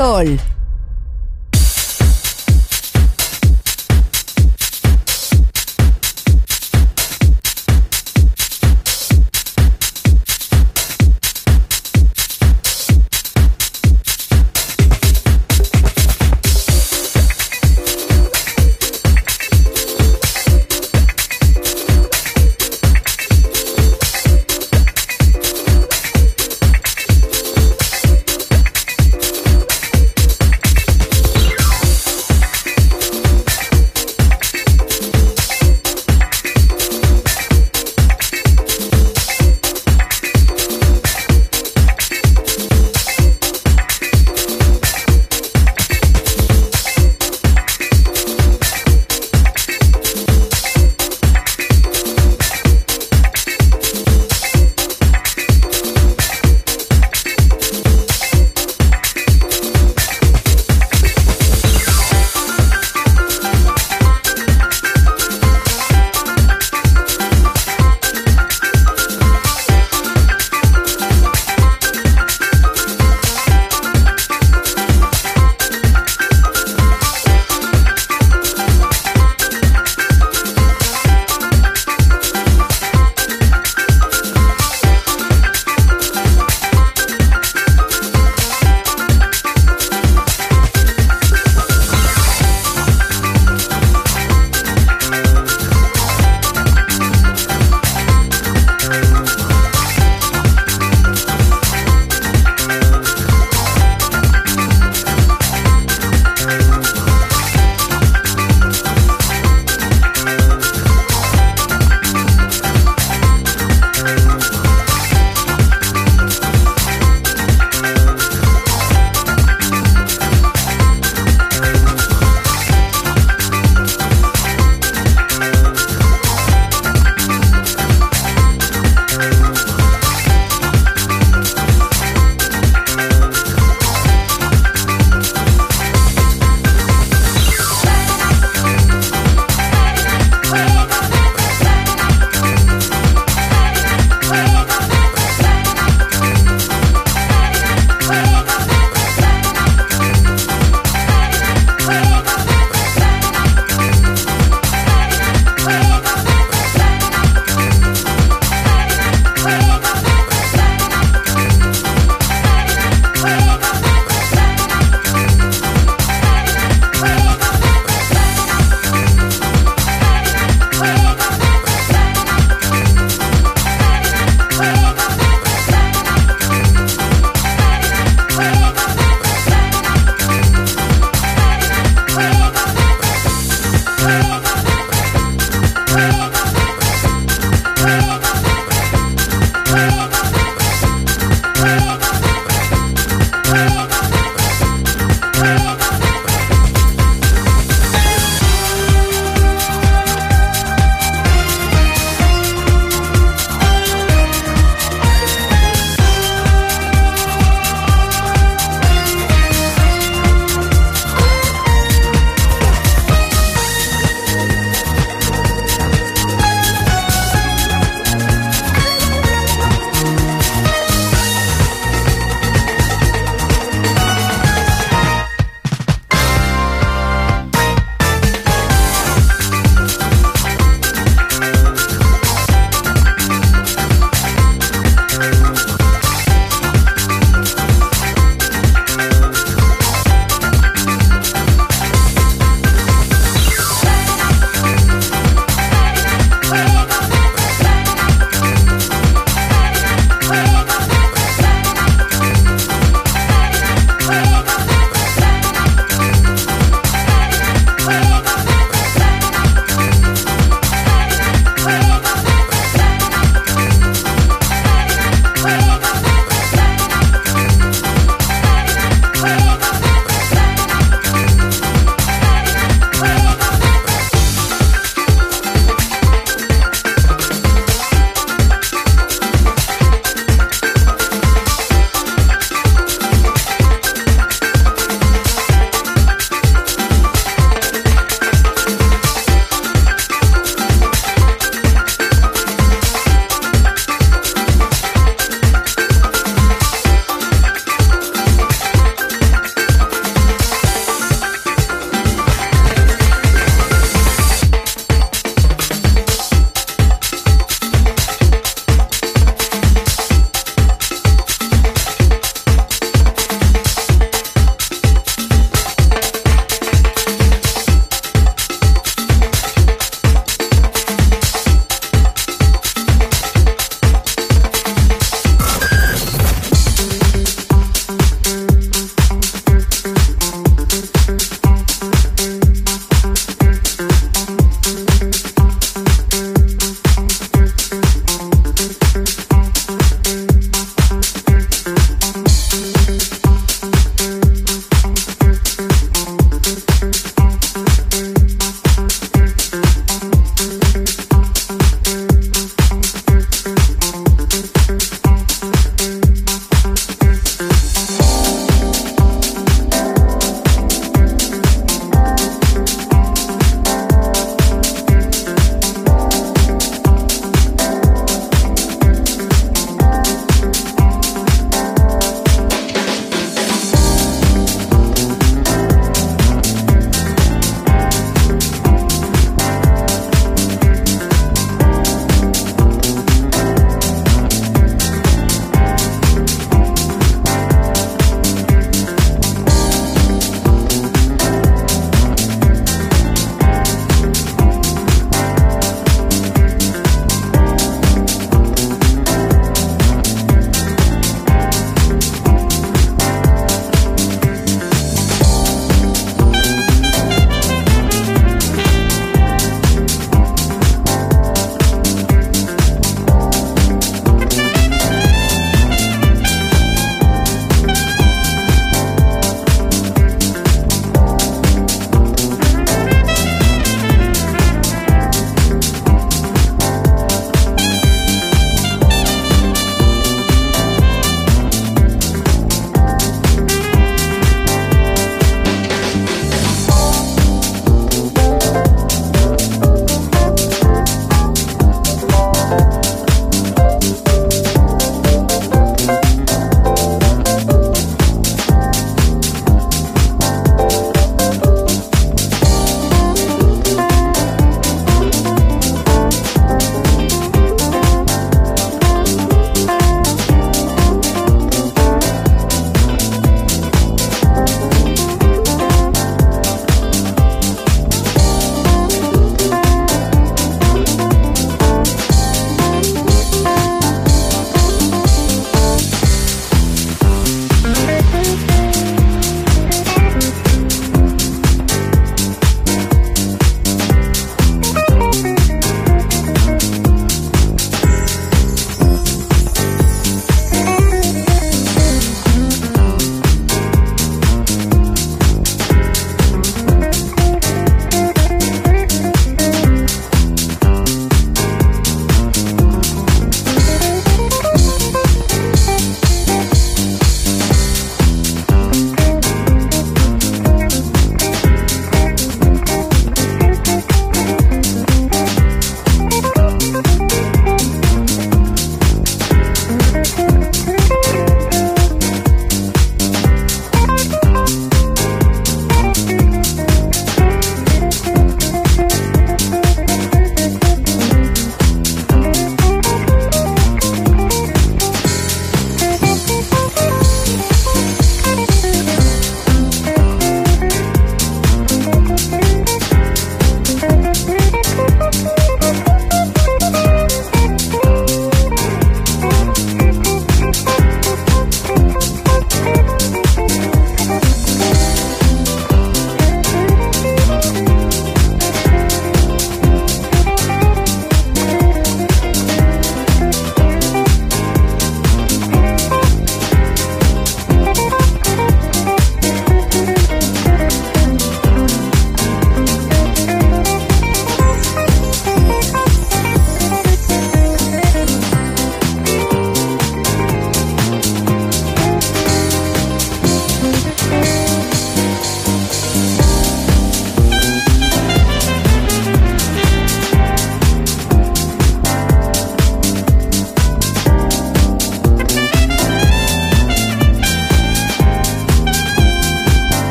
Sol.